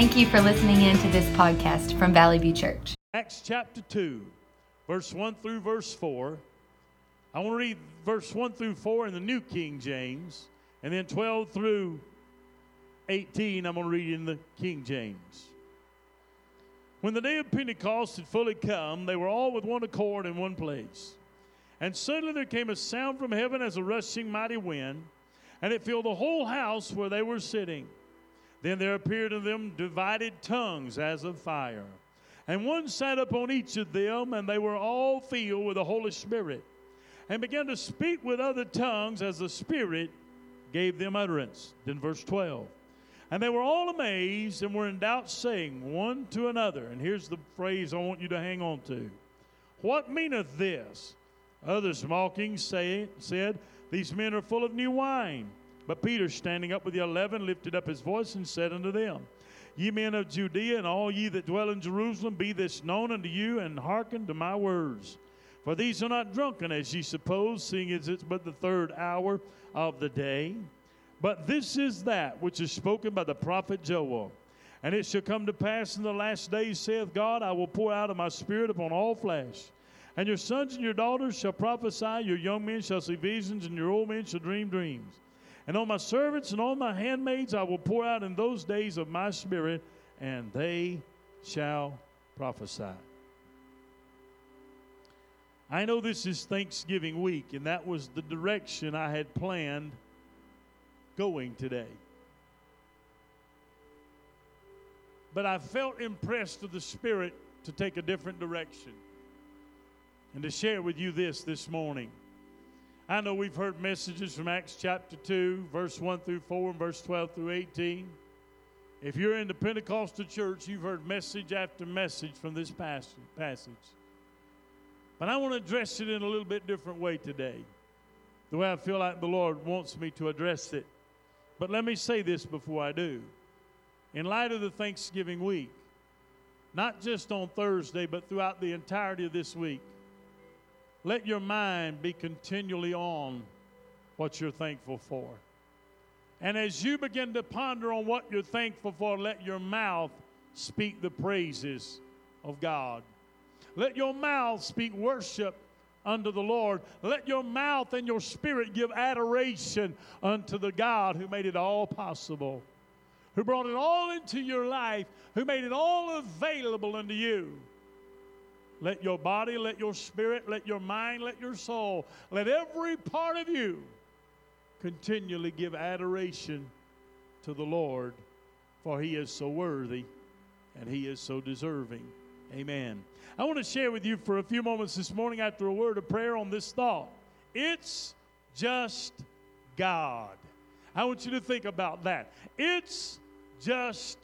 Thank you for listening in to this podcast from Valley View Church. Acts chapter 2, verse 1 through verse 4. I want to read verse 1 through 4 in the New King James, and then 12 through 18, I'm going to read in the King James. When the day of Pentecost had fully come, they were all with one accord in one place. And suddenly there came a sound from heaven as a rushing mighty wind, and it filled the whole house where they were sitting. Then there appeared to them divided tongues as of fire. And one sat upon each of them, and they were all filled with the Holy Spirit, and began to speak with other tongues as the Spirit gave them utterance. Then, verse 12. And they were all amazed and were in doubt, saying one to another, and here's the phrase I want you to hang on to What meaneth this? Others mocking say, said, These men are full of new wine. But Peter, standing up with the eleven, lifted up his voice and said unto them, Ye men of Judea, and all ye that dwell in Jerusalem, be this known unto you, and hearken to my words. For these are not drunken, as ye suppose, seeing as it's but the third hour of the day. But this is that which is spoken by the prophet Joel. And it shall come to pass in the last days, saith God, I will pour out of my spirit upon all flesh. And your sons and your daughters shall prophesy, your young men shall see visions, and your old men shall dream dreams. And on my servants and on my handmaids I will pour out in those days of my spirit, and they shall prophesy. I know this is Thanksgiving week, and that was the direction I had planned going today. But I felt impressed of the Spirit to take a different direction and to share with you this this morning. I know we've heard messages from Acts chapter 2, verse 1 through 4, and verse 12 through 18. If you're in the Pentecostal church, you've heard message after message from this passage. But I want to address it in a little bit different way today, the way I feel like the Lord wants me to address it. But let me say this before I do. In light of the Thanksgiving week, not just on Thursday, but throughout the entirety of this week, let your mind be continually on what you're thankful for. And as you begin to ponder on what you're thankful for, let your mouth speak the praises of God. Let your mouth speak worship unto the Lord. Let your mouth and your spirit give adoration unto the God who made it all possible, who brought it all into your life, who made it all available unto you. Let your body, let your spirit, let your mind, let your soul, let every part of you continually give adoration to the Lord, for he is so worthy and he is so deserving. Amen. I want to share with you for a few moments this morning after a word of prayer on this thought. It's just God. I want you to think about that. It's just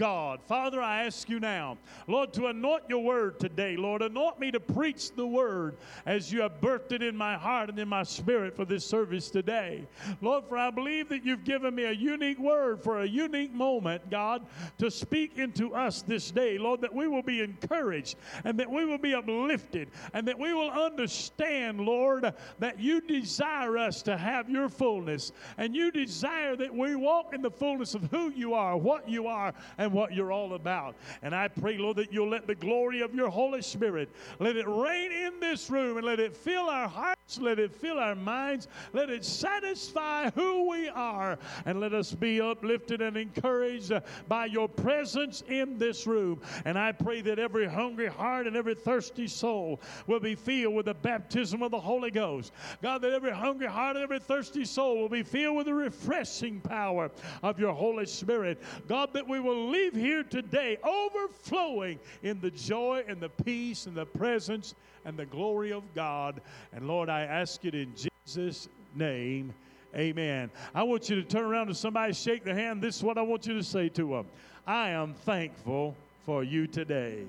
God. Father, I ask you now, Lord, to anoint your word today. Lord, anoint me to preach the word as you have birthed it in my heart and in my spirit for this service today. Lord, for I believe that you've given me a unique word for a unique moment, God, to speak into us this day. Lord, that we will be encouraged and that we will be uplifted and that we will understand, Lord, that you desire us to have your fullness and you desire that we walk in the fullness of who you are, what you are, and and what you're all about. And I pray, Lord, that you'll let the glory of your Holy Spirit, let it reign in this room and let it fill our hearts, let it fill our minds, let it satisfy who we are, and let us be uplifted and encouraged by your presence in this room. And I pray that every hungry heart and every thirsty soul will be filled with the baptism of the Holy Ghost. God, that every hungry heart and every thirsty soul will be filled with the refreshing power of your Holy Spirit. God, that we will leave here today overflowing in the joy and the peace and the presence and the glory of God. And Lord, I ask it in Jesus' name. Amen. I want you to turn around to somebody, shake their hand. This is what I want you to say to them I am thankful for you today.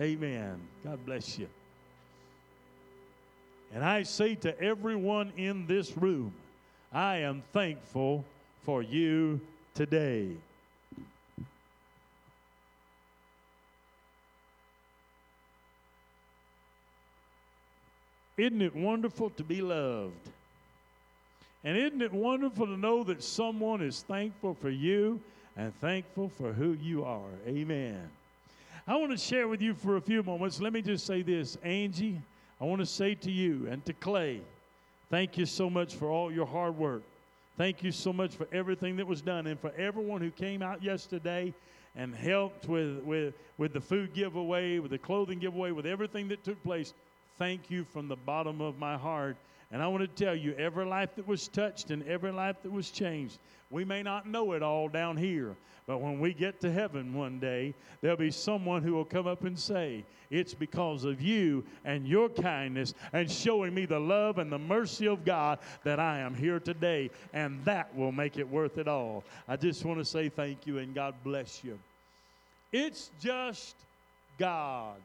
Amen. God bless you. And I say to everyone in this room, I am thankful for you today. Isn't it wonderful to be loved? And isn't it wonderful to know that someone is thankful for you? and thankful for who you are. Amen. I want to share with you for a few moments. Let me just say this Angie, I want to say to you and to Clay, thank you so much for all your hard work. Thank you so much for everything that was done and for everyone who came out yesterday and helped with, with, with the food giveaway, with the clothing giveaway, with everything that took place. Thank you from the bottom of my heart. And I want to tell you, every life that was touched and every life that was changed, we may not know it all down here, but when we get to heaven one day, there'll be someone who will come up and say, It's because of you and your kindness and showing me the love and the mercy of God that I am here today. And that will make it worth it all. I just want to say thank you and God bless you. It's just God.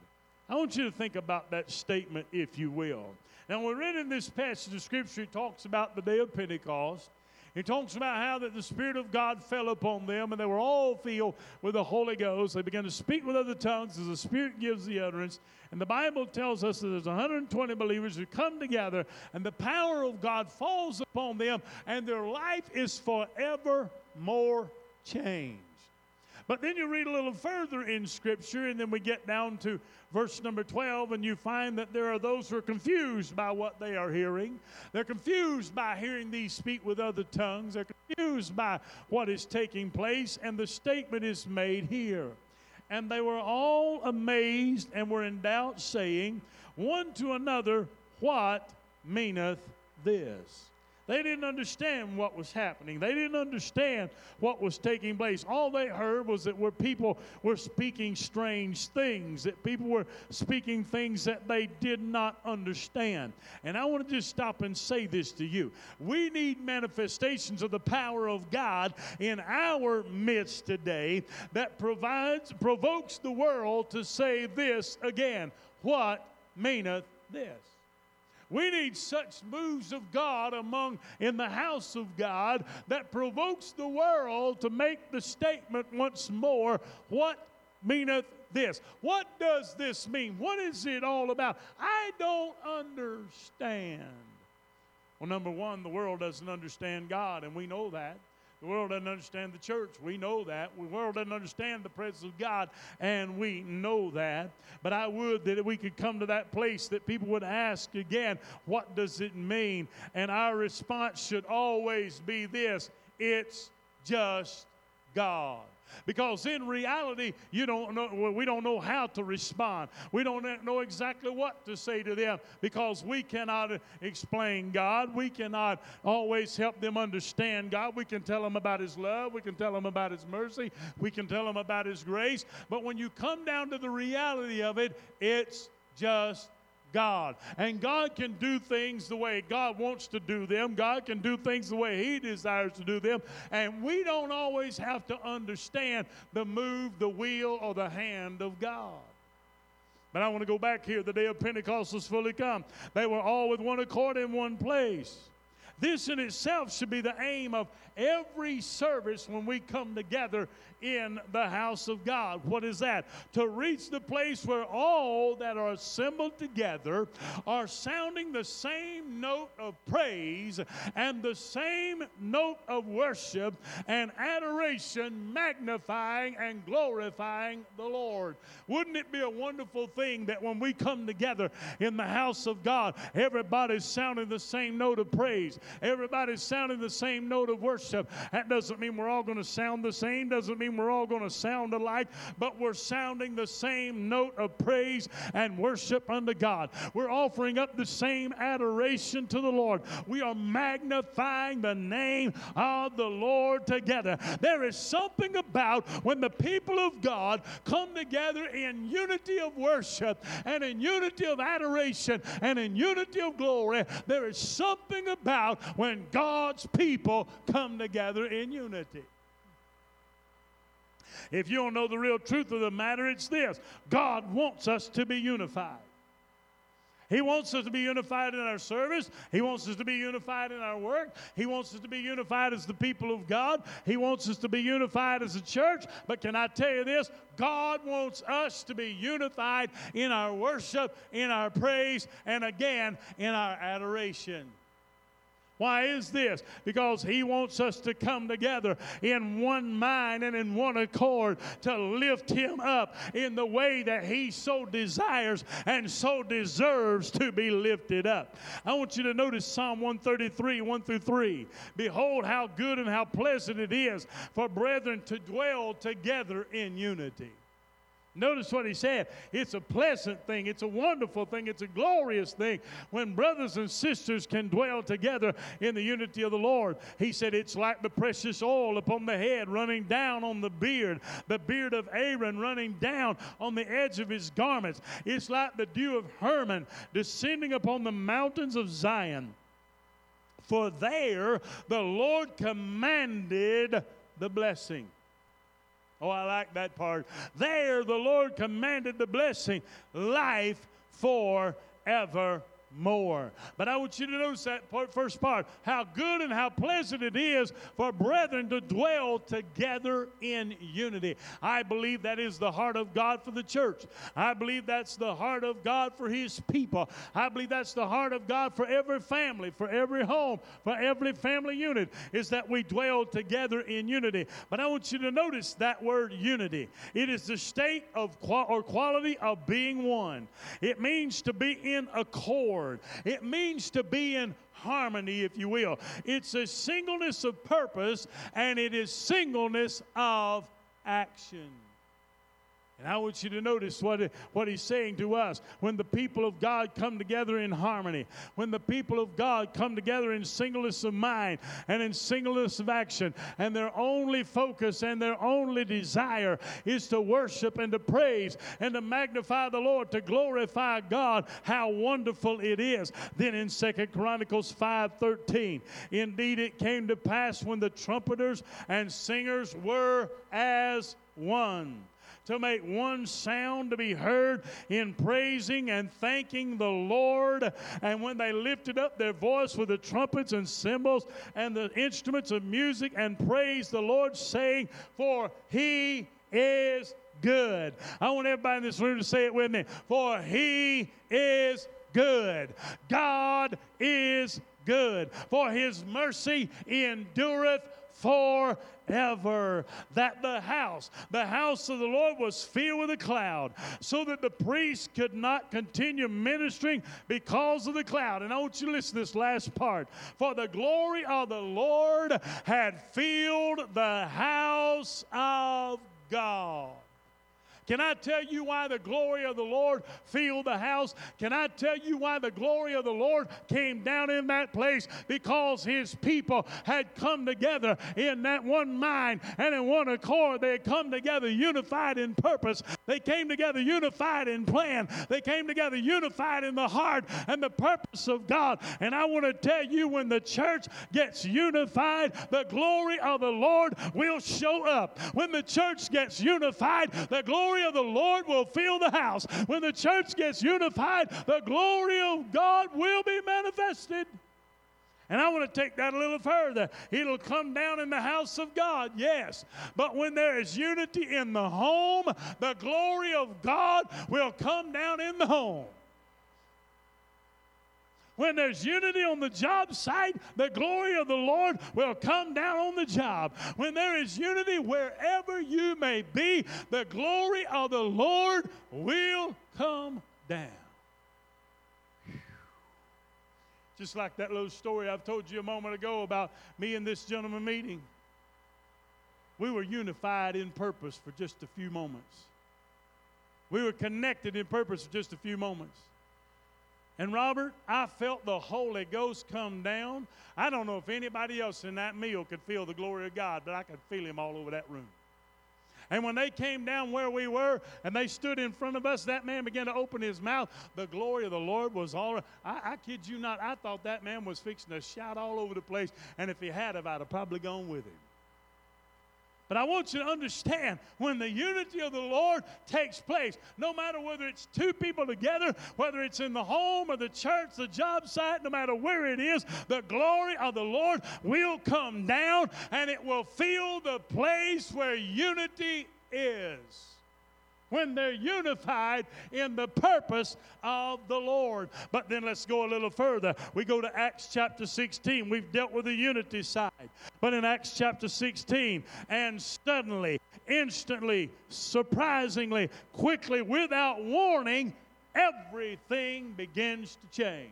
I want you to think about that statement, if you will. Now, we're reading this passage of Scripture, it talks about the day of Pentecost. He talks about how that the Spirit of God fell upon them and they were all filled with the Holy Ghost. They began to speak with other tongues as the Spirit gives the utterance. And the Bible tells us that there's 120 believers who come together and the power of God falls upon them and their life is forever more changed. But then you read a little further in Scripture, and then we get down to verse number 12, and you find that there are those who are confused by what they are hearing. They're confused by hearing these speak with other tongues. They're confused by what is taking place, and the statement is made here. And they were all amazed and were in doubt, saying one to another, What meaneth this? They didn't understand what was happening. They didn't understand what was taking place. All they heard was that where people were speaking strange things, that people were speaking things that they did not understand. And I want to just stop and say this to you. We need manifestations of the power of God in our midst today that provides provokes the world to say this again. What meaneth this? We need such moves of God among in the house of God that provokes the world to make the statement once more, what meaneth this? What does this mean? What is it all about? I don't understand. Well, number one, the world doesn't understand God, and we know that. The world doesn't understand the church. We know that. The world doesn't understand the presence of God, and we know that. But I would that we could come to that place that people would ask again, what does it mean? And our response should always be this it's just God. Because in reality, you don't know, we don't know how to respond. We don't know exactly what to say to them because we cannot explain God. We cannot always help them understand God. We can tell them about His love. We can tell them about His mercy. We can tell them about His grace. But when you come down to the reality of it, it's just God. And God can do things the way God wants to do them. God can do things the way He desires to do them. And we don't always have to understand the move, the wheel, or the hand of God. But I want to go back here. The day of Pentecost was fully come. They were all with one accord in one place. This in itself should be the aim of every service when we come together in the house of God. What is that? To reach the place where all that are assembled together are sounding the same note of praise and the same note of worship and adoration, magnifying and glorifying the Lord. Wouldn't it be a wonderful thing that when we come together in the house of God, everybody's sounding the same note of praise, everybody's sounding the same note of worship? That doesn't mean we're all going to sound the same, doesn't mean we're all going to sound alike, but we're sounding the same note of praise and worship unto God. We're offering up the same adoration to the Lord. We are magnifying the name of the Lord together. There is something about when the people of God come together in unity of worship and in unity of adoration and in unity of glory. There is something about when God's people come together in unity. If you don't know the real truth of the matter, it's this God wants us to be unified. He wants us to be unified in our service. He wants us to be unified in our work. He wants us to be unified as the people of God. He wants us to be unified as a church. But can I tell you this? God wants us to be unified in our worship, in our praise, and again in our adoration. Why is this? Because He wants us to come together in one mind and in one accord to lift Him up in the way that He so desires and so deserves to be lifted up. I want you to notice Psalm 133, 1 through 3. Behold, how good and how pleasant it is for brethren to dwell together in unity. Notice what he said. It's a pleasant thing. It's a wonderful thing. It's a glorious thing when brothers and sisters can dwell together in the unity of the Lord. He said it's like the precious oil upon the head running down on the beard, the beard of Aaron running down on the edge of his garments. It's like the dew of Hermon descending upon the mountains of Zion. For there the Lord commanded the blessing. Oh, I like that part. There the Lord commanded the blessing, life forever more. But I want you to notice that first part how good and how pleasant it is for brethren to dwell together in unity. I believe that is the heart of God for the church. I believe that's the heart of God for His people. I believe that's the heart of God for every family, for every home, for every family unit, is that we dwell together in unity. But I want you to notice that word unity. It is the state of qual- or quality of being one, it means to be in accord word. It means to be in harmony, if you will. It's a singleness of purpose and it is singleness of action. And I want you to notice what, what he's saying to us. When the people of God come together in harmony, when the people of God come together in singleness of mind and in singleness of action, and their only focus and their only desire is to worship and to praise and to magnify the Lord, to glorify God, how wonderful it is. Then in Second Chronicles 5:13, indeed it came to pass when the trumpeters and singers were as one to make one sound to be heard in praising and thanking the Lord. And when they lifted up their voice with the trumpets and cymbals and the instruments of music and praised the Lord, saying, For he is good. I want everybody in this room to say it with me. For he is good. God is good. For his mercy endureth forever. That the house, the house of the Lord was filled with a cloud, so that the priest could not continue ministering because of the cloud. And I want you to listen to this last part. For the glory of the Lord had filled the house of God. Can I tell you why the glory of the Lord filled the house? Can I tell you why the glory of the Lord came down in that place? Because his people had come together in that one mind and in one accord. They had come together unified in purpose. They came together unified in plan. They came together unified in the heart and the purpose of God. And I want to tell you when the church gets unified, the glory of the Lord will show up. When the church gets unified, the glory glory of the Lord will fill the house. When the church gets unified, the glory of God will be manifested. And I want to take that a little further. It'll come down in the house of God, yes. But when there is unity in the home, the glory of God will come down in the home. When there's unity on the job site, the glory of the Lord will come down on the job. When there is unity wherever you may be, the glory of the Lord will come down. Just like that little story I've told you a moment ago about me and this gentleman meeting. We were unified in purpose for just a few moments. We were connected in purpose for just a few moments. And Robert, I felt the Holy Ghost come down. I don't know if anybody else in that meal could feel the glory of God, but I could feel Him all over that room. And when they came down where we were and they stood in front of us, that man began to open his mouth. The glory of the Lord was all. I, I kid you not, I thought that man was fixing to shout all over the place. And if he had, I'd have probably gone with him. But I want you to understand when the unity of the Lord takes place, no matter whether it's two people together, whether it's in the home or the church, the job site, no matter where it is, the glory of the Lord will come down and it will fill the place where unity is. When they're unified in the purpose of the Lord. But then let's go a little further. We go to Acts chapter 16. We've dealt with the unity side. But in Acts chapter 16, and suddenly, instantly, surprisingly, quickly, without warning, everything begins to change.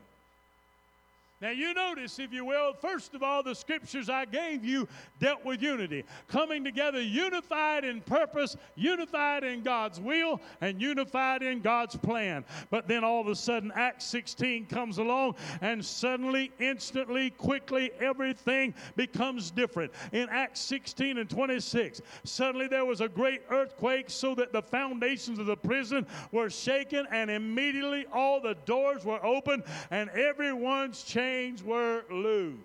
Now, you notice, if you will, first of all, the scriptures I gave you dealt with unity. Coming together, unified in purpose, unified in God's will, and unified in God's plan. But then all of a sudden, Acts 16 comes along, and suddenly, instantly, quickly, everything becomes different. In Acts 16 and 26, suddenly there was a great earthquake, so that the foundations of the prison were shaken, and immediately all the doors were open, and everyone's chains chains were loose.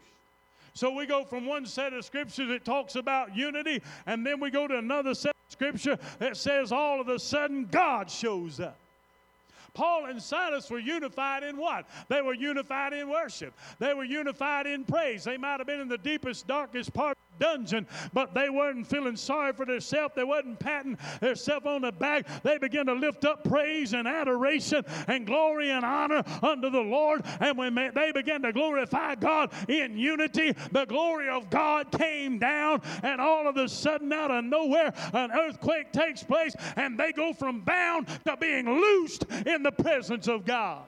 So we go from one set of scriptures that talks about unity, and then we go to another set of scripture that says all of a sudden God shows up. Paul and Silas were unified in what? They were unified in worship. They were unified in praise. They might have been in the deepest, darkest part dungeon, but they weren't feeling sorry for themselves. They wasn't patting themselves on the back. They began to lift up praise and adoration and glory and honor unto the Lord. And when they began to glorify God in unity, the glory of God came down, and all of a sudden, out of nowhere, an earthquake takes place, and they go from bound to being loosed in the presence of God.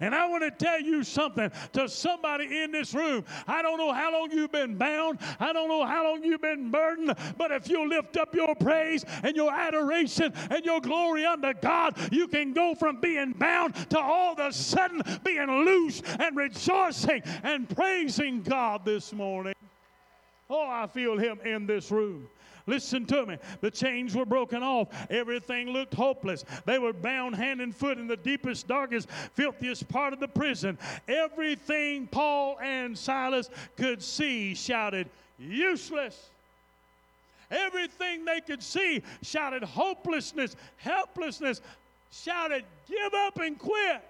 And I want to tell you something to somebody in this room. I don't know how long you've been bound, I don't know how long you've been burdened, but if you lift up your praise and your adoration and your glory unto God, you can go from being bound to all of a sudden being loose and rejoicing and praising God this morning. Oh, I feel Him in this room. Listen to me. The chains were broken off. Everything looked hopeless. They were bound hand and foot in the deepest, darkest, filthiest part of the prison. Everything Paul and Silas could see shouted, useless. Everything they could see shouted hopelessness, helplessness, shouted, give up and quit.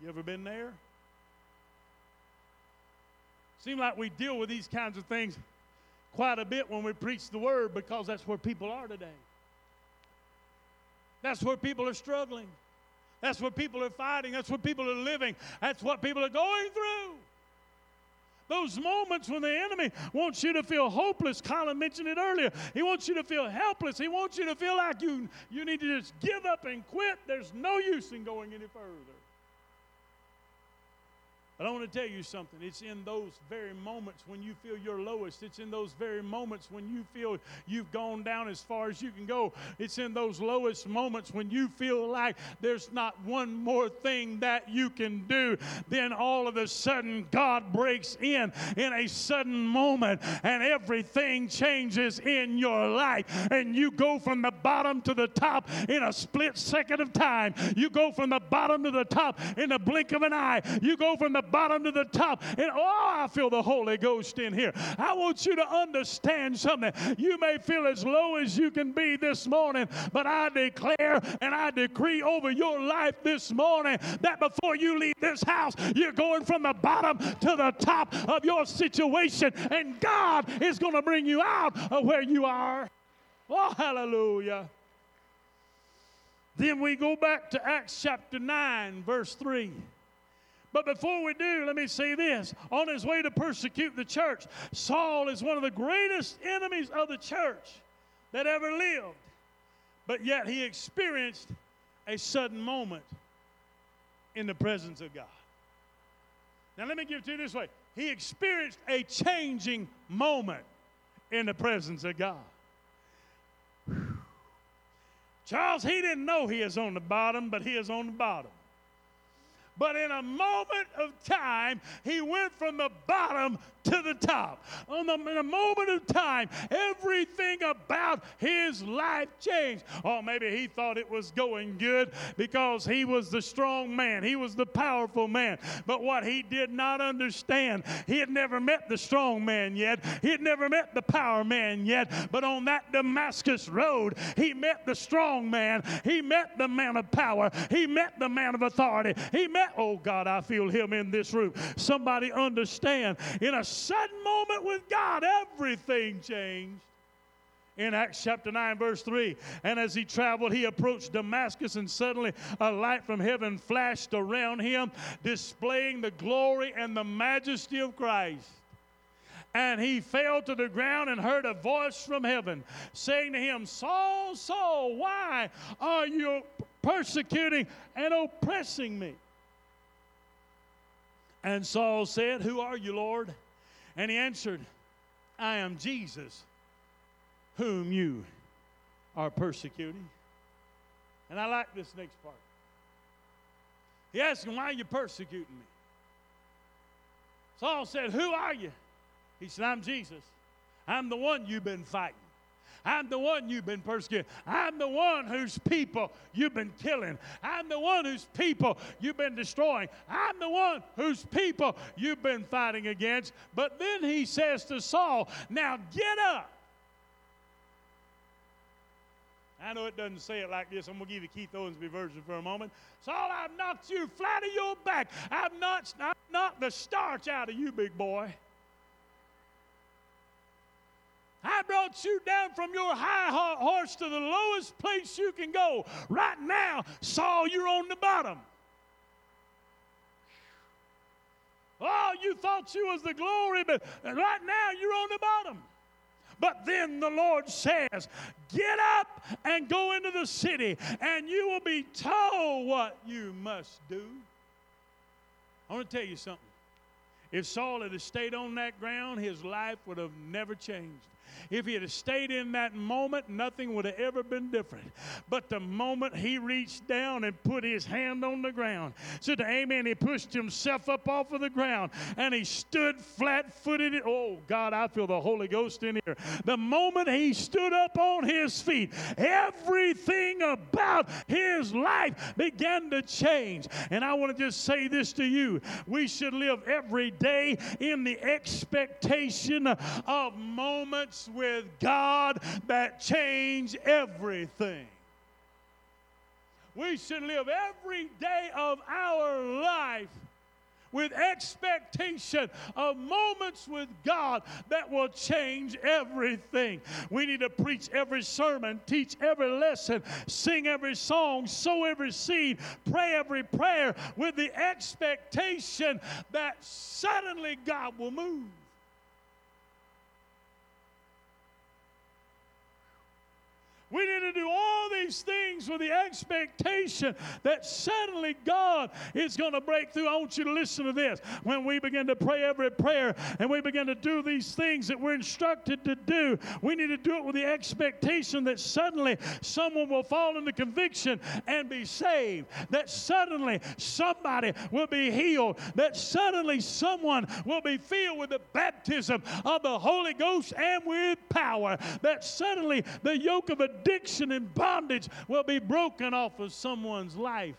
You ever been there? Seem like we deal with these kinds of things quite a bit when we preach the word because that's where people are today. That's where people are struggling. That's where people are fighting. That's where people are living. That's what people are going through. Those moments when the enemy wants you to feel hopeless, Colin mentioned it earlier. He wants you to feel helpless. He wants you to feel like you, you need to just give up and quit. There's no use in going any further. But I want to tell you something. It's in those very moments when you feel your lowest. It's in those very moments when you feel you've gone down as far as you can go. It's in those lowest moments when you feel like there's not one more thing that you can do. Then all of a sudden, God breaks in in a sudden moment and everything changes in your life. And you go from the bottom to the top in a split second of time. You go from the bottom to the top in the blink of an eye. You go from the bottom to the top. And oh, I feel the Holy Ghost in here. I want you to understand something. You may feel as low as you can be this morning, but I declare and I decree over your life this morning that before you leave this house, you're going from the bottom to the top of your situation, and God is going to bring you out of where you are. Oh, hallelujah. Then we go back to Acts chapter 9, verse 3. But before we do, let me say this. On his way to persecute the church, Saul is one of the greatest enemies of the church that ever lived. But yet he experienced a sudden moment in the presence of God. Now, let me give it to you this way he experienced a changing moment in the presence of God. Charles, he didn't know he is on the bottom, but he is on the bottom. But in a moment of time, he went from the bottom to the top. On the, in a moment of time, everything about his life changed. Or maybe he thought it was going good because he was the strong man, he was the powerful man. But what he did not understand, he had never met the strong man yet, he had never met the power man yet. But on that Damascus road, he met the strong man, he met the man of power, he met the man of authority, he met, oh God, I feel him in this room. Somebody understand in a sudden moment with God, everything changed. in Acts chapter 9, verse 3. And as he traveled, he approached Damascus, and suddenly a light from heaven flashed around him, displaying the glory and the majesty of Christ. And he fell to the ground and heard a voice from heaven saying to him, Saul, Saul, why are you persecuting and oppressing me? And Saul said, Who are you, Lord? And he answered, I am Jesus whom you are persecuting. And I like this next part. He asked him, Why are you persecuting me? Saul said, Who are you? He said, I'm Jesus. I'm the one you've been fighting. I'm the one you've been persecuting. I'm the one whose people you've been killing. I'm the one whose people you've been destroying. I'm the one whose people you've been fighting against. But then he says to Saul, Now get up I know it doesn't say it like this. I'm going to give you Keith Owensby version for a moment. Saul, I've knocked you flat on your back. I've knocked, I've knocked the starch out of you, big boy. I brought you down from your high horse to the lowest place you can go. Right now, Saul, you're on the bottom. Oh, you thought you was the glory, but right now you're on the bottom. But then the Lord says, Get up and go into the city, and you will be told what you must do. I want to tell you something. If Saul had stayed on that ground, his life would have never changed. If he had stayed in that moment, nothing would have ever been different. But the moment he reached down and put his hand on the ground, said, to Amen, he pushed himself up off of the ground and he stood flat footed. Oh, God, I feel the Holy Ghost in here. The moment he stood up on his feet, everything about his life began to change. And I want to just say this to you we should live every day in the expectation of moments with God that change everything. We should live every day of our life with expectation of moments with God that will change everything. We need to preach every sermon, teach every lesson, sing every song, sow every seed, pray every prayer with the expectation that suddenly God will move. We need to do all these things with the expectation that suddenly God is going to break through. I want you to listen to this. When we begin to pray every prayer and we begin to do these things that we're instructed to do, we need to do it with the expectation that suddenly someone will fall into conviction and be saved, that suddenly somebody will be healed, that suddenly someone will be filled with the baptism of the Holy Ghost and with power, that suddenly the yoke of addiction addiction and bondage will be broken off of someone's life.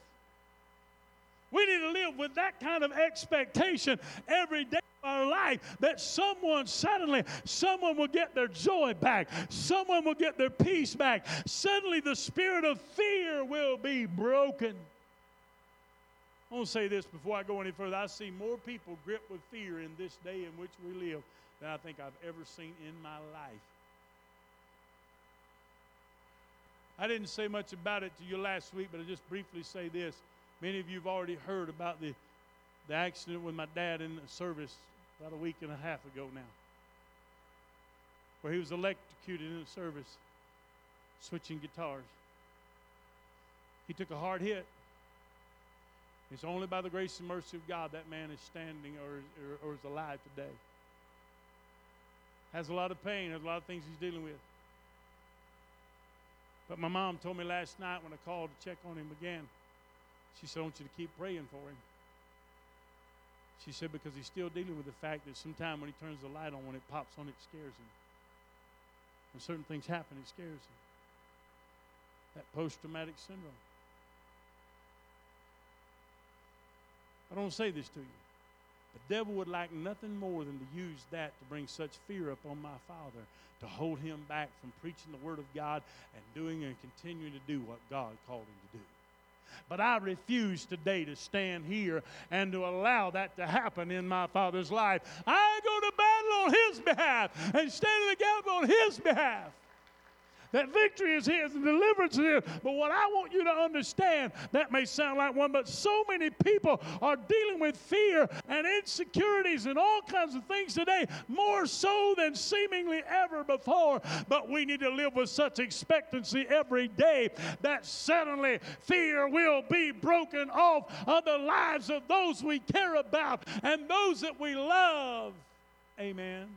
We need to live with that kind of expectation every day of our life that someone suddenly, someone will get their joy back. Someone will get their peace back. Suddenly the spirit of fear will be broken. I want to say this before I go any further. I see more people gripped with fear in this day in which we live than I think I've ever seen in my life. I didn't say much about it to you last week, but I'll just briefly say this. Many of you have already heard about the, the accident with my dad in the service about a week and a half ago now, where he was electrocuted in the service, switching guitars. He took a hard hit. It's only by the grace and mercy of God that man is standing or, or, or is alive today. Has a lot of pain, has a lot of things he's dealing with. But my mom told me last night when I called to check on him again, she said, I want you to keep praying for him. She said, because he's still dealing with the fact that sometimes when he turns the light on, when it pops on, it scares him. When certain things happen, it scares him. That post traumatic syndrome. I don't say this to you. The devil would like nothing more than to use that to bring such fear upon my father, to hold him back from preaching the word of God and doing and continuing to do what God called him to do. But I refuse today to stand here and to allow that to happen in my father's life. I go to battle on his behalf and stand in the gap on his behalf. That victory is His and deliverance is His. But what I want you to understand, that may sound like one, but so many people are dealing with fear and insecurities and all kinds of things today, more so than seemingly ever before. But we need to live with such expectancy every day that suddenly fear will be broken off of the lives of those we care about and those that we love. Amen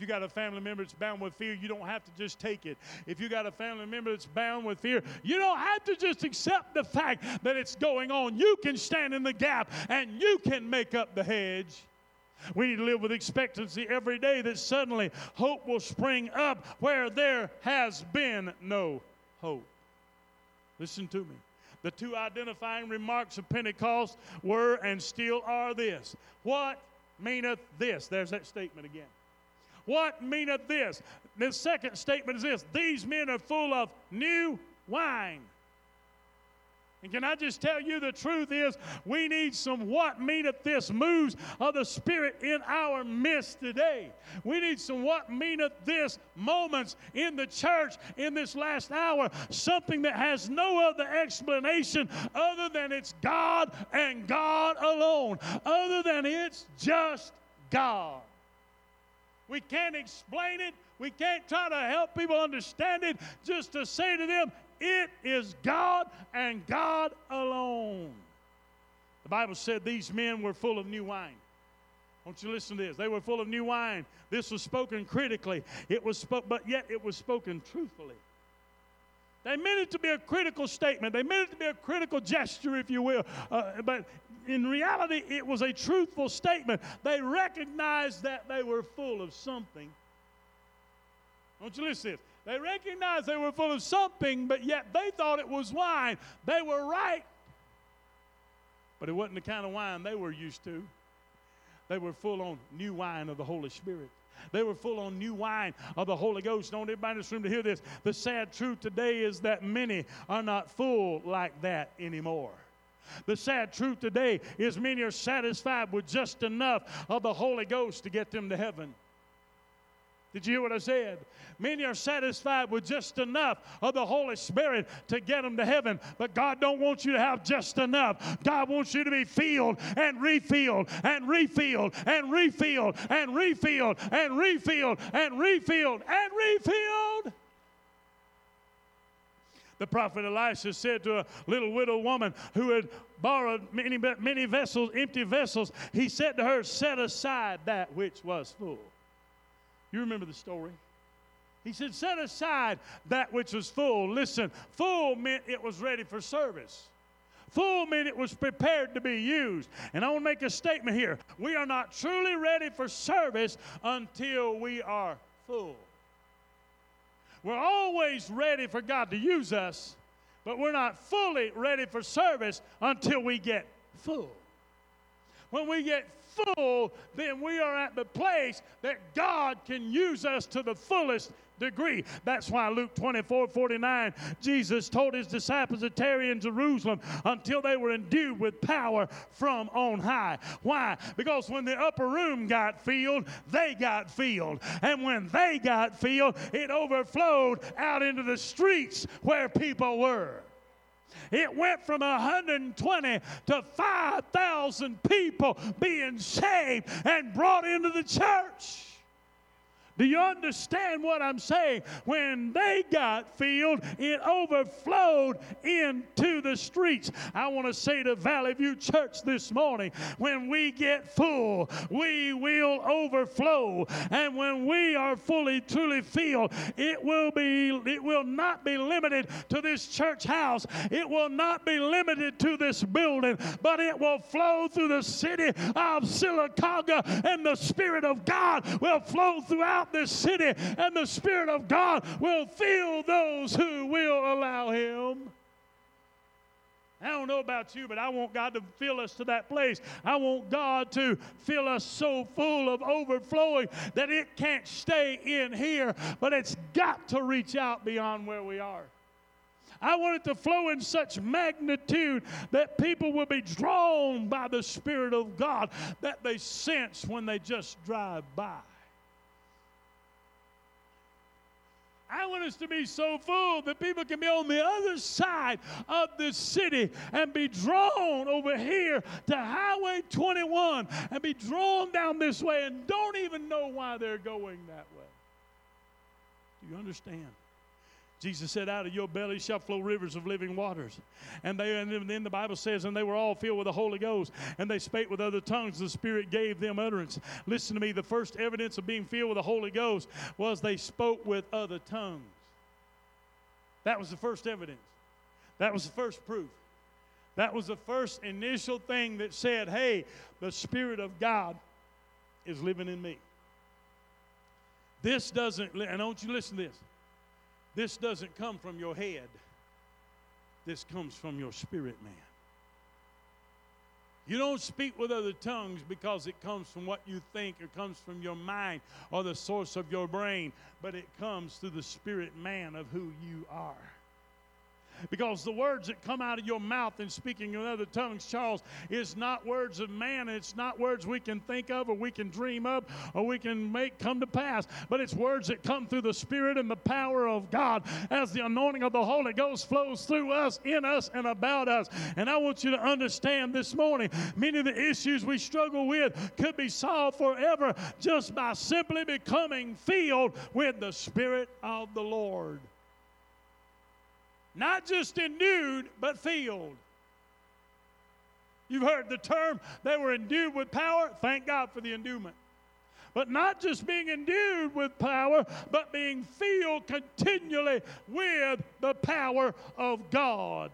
you got a family member that's bound with fear, you don't have to just take it. If you got a family member that's bound with fear, you don't have to just accept the fact that it's going on. You can stand in the gap and you can make up the hedge. We need to live with expectancy every day that suddenly hope will spring up where there has been no hope. Listen to me. The two identifying remarks of Pentecost were and still are this What meaneth this? There's that statement again. What meaneth this? The second statement is this These men are full of new wine. And can I just tell you the truth is we need some what meaneth this moves of the Spirit in our midst today. We need some what meaneth this moments in the church in this last hour. Something that has no other explanation other than it's God and God alone, other than it's just God. We can't explain it. We can't try to help people understand it. Just to say to them, it is God and God alone. The Bible said these men were full of new wine. Won't you listen to this? They were full of new wine. This was spoken critically. It was spoke, but yet it was spoken truthfully. They meant it to be a critical statement. They meant it to be a critical gesture, if you will. Uh, but in reality, it was a truthful statement. They recognized that they were full of something. Don't you listen to this? They recognized they were full of something, but yet they thought it was wine. They were right. But it wasn't the kind of wine they were used to. They were full on new wine of the Holy Spirit. They were full on new wine of the Holy Ghost. I want everybody in this room to hear this. The sad truth today is that many are not full like that anymore. The sad truth today is many are satisfied with just enough of the Holy Ghost to get them to heaven. Did you hear what I said? Many are satisfied with just enough of the Holy Spirit to get them to heaven. But God don't want you to have just enough. God wants you to be filled and refilled and refilled and refilled and refilled and refilled and refilled and refilled. The prophet Elisha said to a little widow woman who had borrowed many, many vessels, empty vessels, he said to her, Set aside that which was full. You remember the story? He said, Set aside that which was full. Listen, full meant it was ready for service. Full meant it was prepared to be used. And I want to make a statement here. We are not truly ready for service until we are full. We're always ready for God to use us, but we're not fully ready for service until we get full. When we get full, then we are at the place that God can use us to the fullest degree. That's why Luke 24 49, Jesus told his disciples to tarry in Jerusalem until they were endued with power from on high. Why? Because when the upper room got filled, they got filled. And when they got filled, it overflowed out into the streets where people were. It went from 120 to 5,000 people being saved and brought into the church. Do you understand what I'm saying? When they got filled, it overflowed into the streets. I want to say to Valley View Church this morning when we get full, we will overflow. And when we are fully, truly filled, it will be, it will not be limited to this church house. It will not be limited to this building, but it will flow through the city of Sylacauga, and the Spirit of God will flow throughout throughout this city, and the Spirit of God will fill those who will allow Him. I don't know about you, but I want God to fill us to that place. I want God to fill us so full of overflowing that it can't stay in here, but it's got to reach out beyond where we are. I want it to flow in such magnitude that people will be drawn by the Spirit of God that they sense when they just drive by. I want us to be so full that people can be on the other side of the city and be drawn over here to Highway 21 and be drawn down this way and don't even know why they're going that way. Do you understand? Jesus said, Out of your belly shall flow rivers of living waters. And they and then the Bible says, and they were all filled with the Holy Ghost, and they spake with other tongues. The Spirit gave them utterance. Listen to me, the first evidence of being filled with the Holy Ghost was they spoke with other tongues. That was the first evidence. That was the first proof. That was the first initial thing that said, hey, the Spirit of God is living in me. This doesn't, and want you listen to this. This doesn't come from your head, this comes from your spirit, man. You don't speak with other tongues because it comes from what you think or comes from your mind or the source of your brain, but it comes through the spirit man of who you are. Because the words that come out of your mouth in speaking in other tongues, Charles, is not words of man. It's not words we can think of or we can dream up or we can make come to pass. But it's words that come through the Spirit and the power of God as the anointing of the Holy Ghost flows through us, in us, and about us. And I want you to understand this morning many of the issues we struggle with could be solved forever just by simply becoming filled with the Spirit of the Lord. Not just endued, but filled. You've heard the term, they were endued with power. Thank God for the endowment. But not just being endued with power, but being filled continually with the power of God.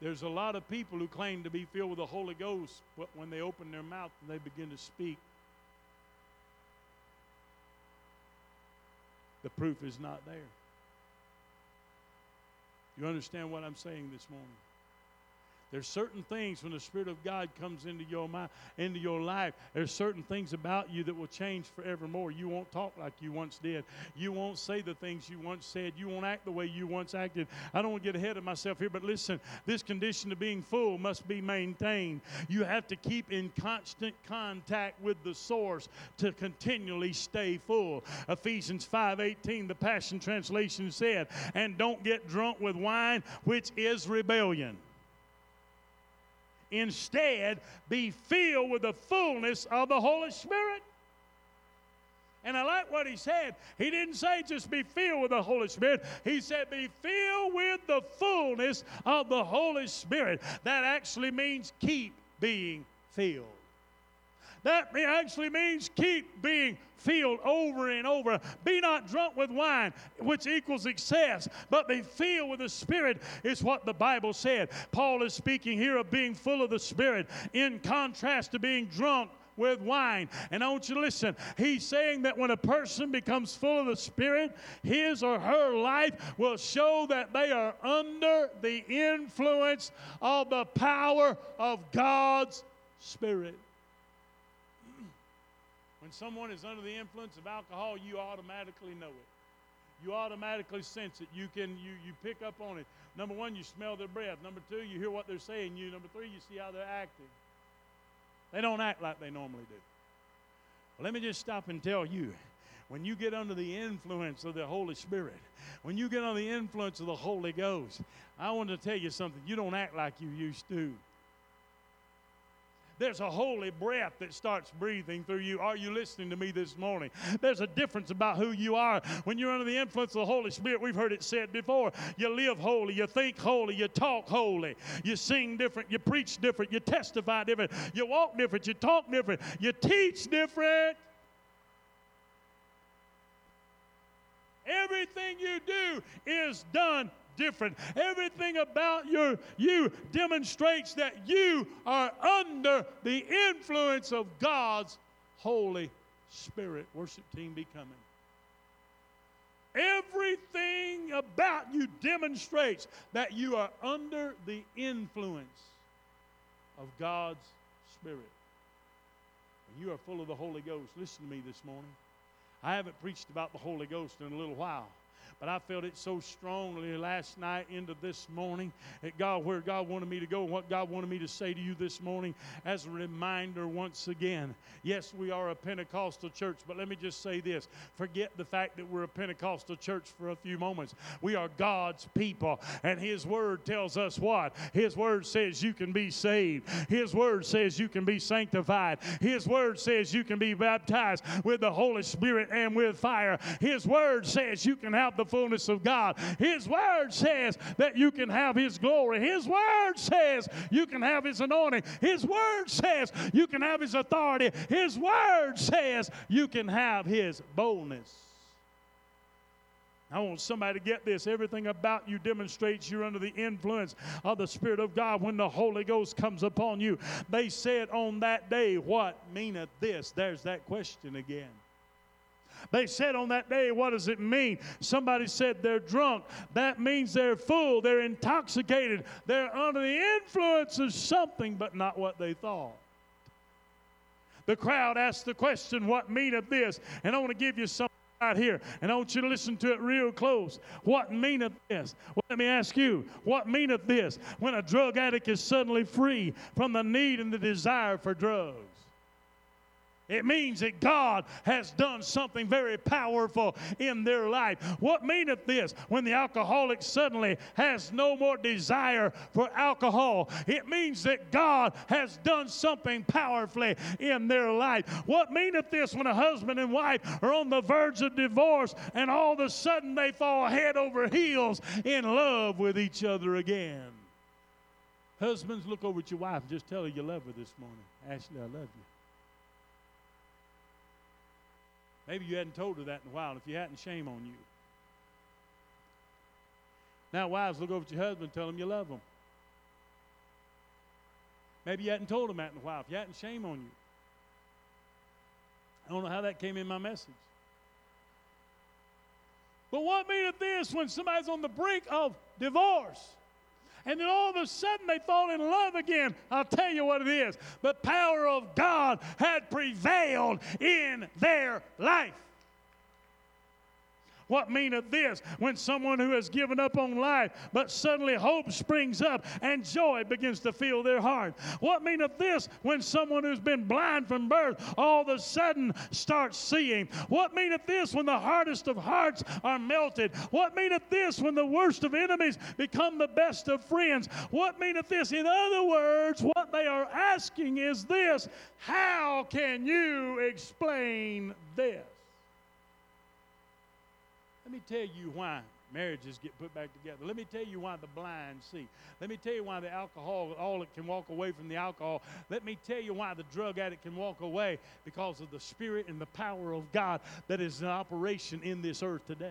There's a lot of people who claim to be filled with the Holy Ghost, but when they open their mouth and they begin to speak, the proof is not there. You understand what I'm saying this morning? There's certain things when the Spirit of God comes into your mind, into your life. There's certain things about you that will change forevermore. You won't talk like you once did. You won't say the things you once said. You won't act the way you once acted. I don't want to get ahead of myself here, but listen, this condition of being full must be maintained. You have to keep in constant contact with the source to continually stay full. Ephesians 5:18, the Passion Translation said, "And don't get drunk with wine, which is rebellion." Instead, be filled with the fullness of the Holy Spirit. And I like what he said. He didn't say just be filled with the Holy Spirit. He said be filled with the fullness of the Holy Spirit. That actually means keep being filled. That actually means keep being filled over and over. Be not drunk with wine, which equals excess, but be filled with the Spirit, is what the Bible said. Paul is speaking here of being full of the Spirit in contrast to being drunk with wine. And I want you to listen. He's saying that when a person becomes full of the Spirit, his or her life will show that they are under the influence of the power of God's Spirit. When someone is under the influence of alcohol, you automatically know it. You automatically sense it. You can you you pick up on it. Number one, you smell their breath. Number two, you hear what they're saying. You number three, you see how they're acting. They don't act like they normally do. Well, let me just stop and tell you when you get under the influence of the Holy Spirit, when you get under the influence of the Holy Ghost, I want to tell you something. You don't act like you used to. There's a holy breath that starts breathing through you. Are you listening to me this morning? There's a difference about who you are. When you're under the influence of the Holy Spirit, we've heard it said before you live holy, you think holy, you talk holy, you sing different, you preach different, you testify different, you walk different, you talk different, you teach different. Everything you do is done different. Everything about your, you demonstrates that you are under the influence of God's Holy Spirit. Worship team be coming. Everything about you demonstrates that you are under the influence of God's Spirit. And you are full of the Holy Ghost. Listen to me this morning. I haven't preached about the Holy Ghost in a little while. But I felt it so strongly last night into this morning that God, where God wanted me to go, what God wanted me to say to you this morning as a reminder once again. Yes, we are a Pentecostal church, but let me just say this forget the fact that we're a Pentecostal church for a few moments. We are God's people, and His Word tells us what? His Word says you can be saved, His Word says you can be sanctified, His Word says you can be baptized with the Holy Spirit and with fire. His Word says you can have the fullness of God. His word says that you can have His glory. His word says you can have His anointing. His word says you can have His authority. His word says you can have His boldness. I want somebody to get this. Everything about you demonstrates you're under the influence of the Spirit of God when the Holy Ghost comes upon you. They said on that day, What meaneth this? There's that question again. They said on that day, what does it mean? Somebody said they're drunk. That means they're full, they're intoxicated, they're under the influence of something, but not what they thought. The crowd asked the question, What meaneth this? And I want to give you something right here, and I want you to listen to it real close. What meaneth this? Well, let me ask you, what meaneth this when a drug addict is suddenly free from the need and the desire for drugs? It means that God has done something very powerful in their life. What meaneth this when the alcoholic suddenly has no more desire for alcohol? It means that God has done something powerfully in their life. What meaneth this when a husband and wife are on the verge of divorce and all of a sudden they fall head over heels in love with each other again? Husbands, look over at your wife and just tell her you love her this morning. Ashley, I love you. Maybe you hadn't told her that in a while. If you hadn't, shame on you. Now, wives, look over at your husband tell him you love him. Maybe you hadn't told him that in a while. If you hadn't, shame on you. I don't know how that came in my message. But what meaneth this when somebody's on the brink of divorce? And then all of a sudden they fall in love again. I'll tell you what it is. The power of God had prevailed in their life. What meaneth this when someone who has given up on life, but suddenly hope springs up and joy begins to fill their heart? What meaneth this when someone who's been blind from birth all of a sudden starts seeing? What meaneth this when the hardest of hearts are melted? What meaneth this when the worst of enemies become the best of friends? What meaneth this? In other words, what they are asking is this How can you explain this? Let me tell you why marriages get put back together. Let me tell you why the blind see. Let me tell you why the alcohol, all it can walk away from the alcohol. Let me tell you why the drug addict can walk away because of the spirit and the power of God that is in operation in this earth today.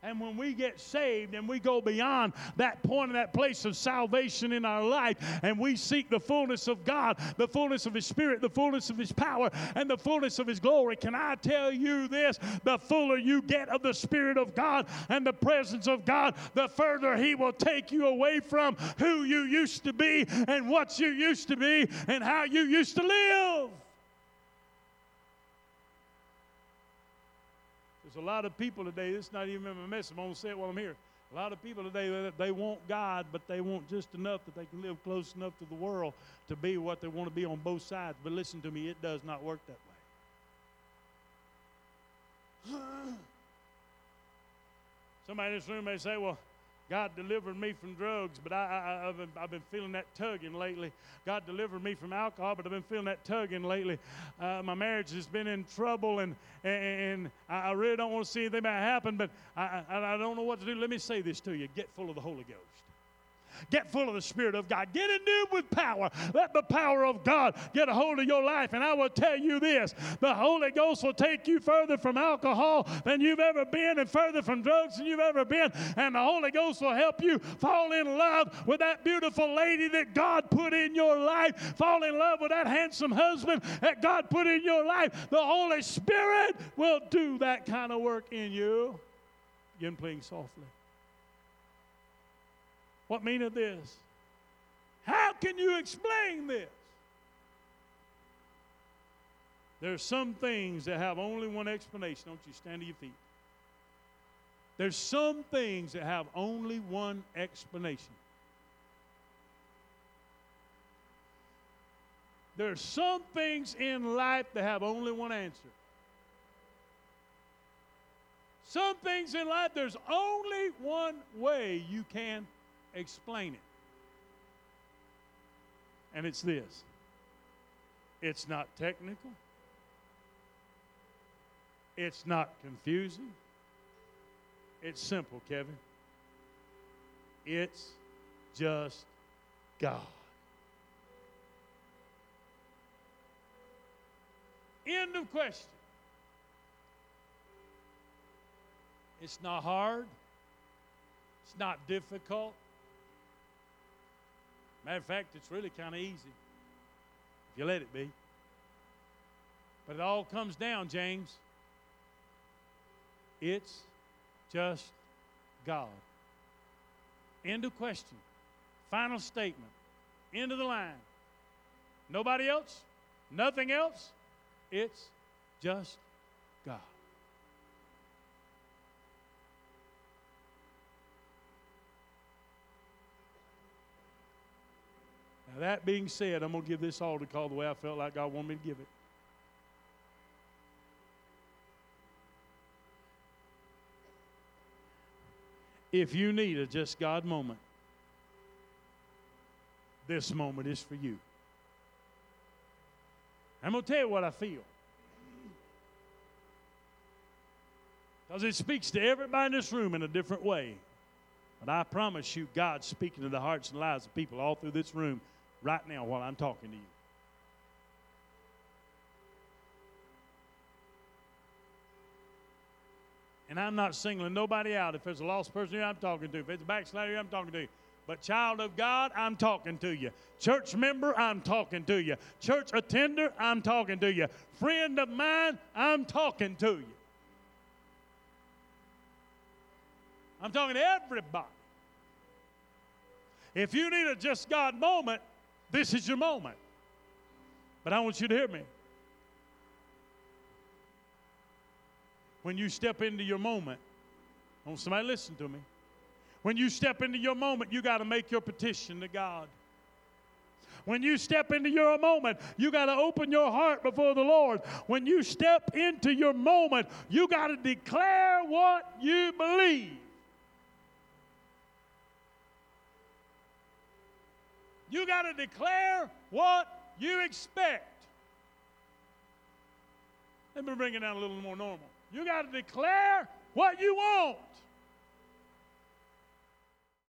And when we get saved and we go beyond that point of that place of salvation in our life and we seek the fullness of God, the fullness of His Spirit, the fullness of His power, and the fullness of His glory, can I tell you this? The fuller you get of the Spirit of God and the presence of God, the further He will take you away from who you used to be and what you used to be and how you used to live. A lot of people today, this is not even my message, I'm going to say it while I'm here. A lot of people today, they, they want God, but they want just enough that they can live close enough to the world to be what they want to be on both sides. But listen to me, it does not work that way. Somebody in this room may say, well, God delivered me from drugs, but I, have been, I've been feeling that tugging lately. God delivered me from alcohol, but I've been feeling that tugging lately. Uh, my marriage has been in trouble, and, and, I really don't want to see anything happen, but I, I, I don't know what to do. Let me say this to you get full of the Holy Ghost. Get full of the Spirit of God. Get endued with power. Let the power of God get a hold of your life. And I will tell you this the Holy Ghost will take you further from alcohol than you've ever been and further from drugs than you've ever been. And the Holy Ghost will help you fall in love with that beautiful lady that God put in your life. Fall in love with that handsome husband that God put in your life. The Holy Spirit will do that kind of work in you. Again, playing softly. What meaneth this? How can you explain this? There are some things that have only one explanation. Don't you stand to your feet? There's some things that have only one explanation. There are some things in life that have only one answer. Some things in life, there's only one way you can explain it. And it's this it's not technical, it's not confusing, it's simple, Kevin. It's just God. End of question. It's not hard. It's not difficult. Matter of fact, it's really kind of easy if you let it be. But it all comes down, James. It's just God. End of question. Final statement. End of the line. Nobody else? Nothing else? It's just God. Now, that being said, I'm going to give this altar call the way I felt like God wanted me to give it. If you need a just God moment, this moment is for you. I'm going to tell you what I feel. Because it speaks to everybody in this room in a different way. But I promise you, God's speaking to the hearts and lives of people all through this room right now while I'm talking to you. And I'm not singling nobody out. If it's a lost person here, I'm talking to. If it's a backslider here, I'm talking to. You. But, child of God, I'm talking to you. Church member, I'm talking to you. Church attender, I'm talking to you. Friend of mine, I'm talking to you. I'm talking to everybody. If you need a just God moment, this is your moment. But I want you to hear me. When you step into your moment, I want somebody listen to me. When you step into your moment, you got to make your petition to God. When you step into your moment, you got to open your heart before the Lord. When you step into your moment, you got to declare what you believe. You got to declare what you expect. Let me bring it down a little more normal. You got to declare what you want.